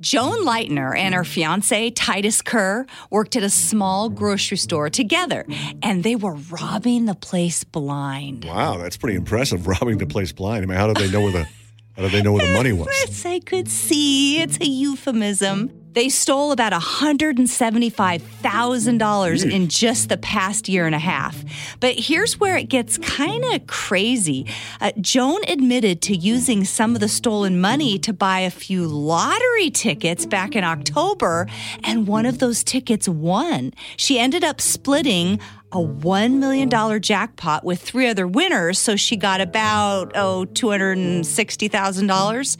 Joan Leitner and her fiance, Titus Kerr, worked at a small grocery store together, and they were robbing the place blind. Wow, that's pretty impressive. Robbing the place blind. I mean, how did they know where the how did they know where the money was? Yes, I could see. It's a euphemism. They stole about $175,000 in just the past year and a half. But here's where it gets kind of crazy. Uh, Joan admitted to using some of the stolen money to buy a few lottery tickets back in October, and one of those tickets won. She ended up splitting a $1 million jackpot with three other winners. So she got about, oh, $260,000.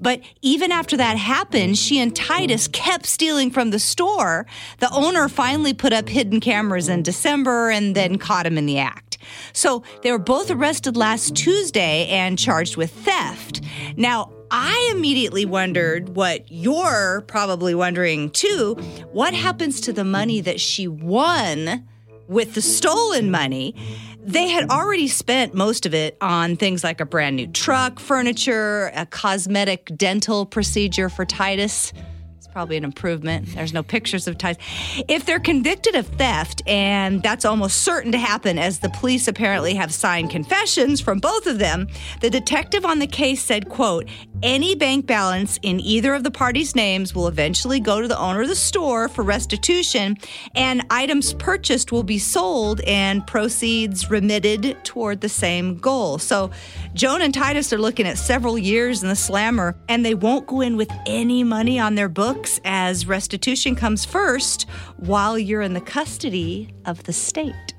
But even after that happened, she and Titus kept stealing from the store. The owner finally put up hidden cameras in December and then caught him in the act. So they were both arrested last Tuesday and charged with theft. Now, I immediately wondered what you're probably wondering too. What happens to the money that she won? With the stolen money, they had already spent most of it on things like a brand new truck, furniture, a cosmetic dental procedure for Titus It's probably an improvement. There's no pictures of Titus. If they're convicted of theft, and that's almost certain to happen as the police apparently have signed confessions from both of them, the detective on the case said, quote, any bank balance in either of the parties' names will eventually go to the owner of the store for restitution, and items purchased will be sold and proceeds remitted toward the same goal. So Joan and Titus are looking at several years in the slammer, and they won't go in with any money on their books as restitution comes first while you're in the custody of the state.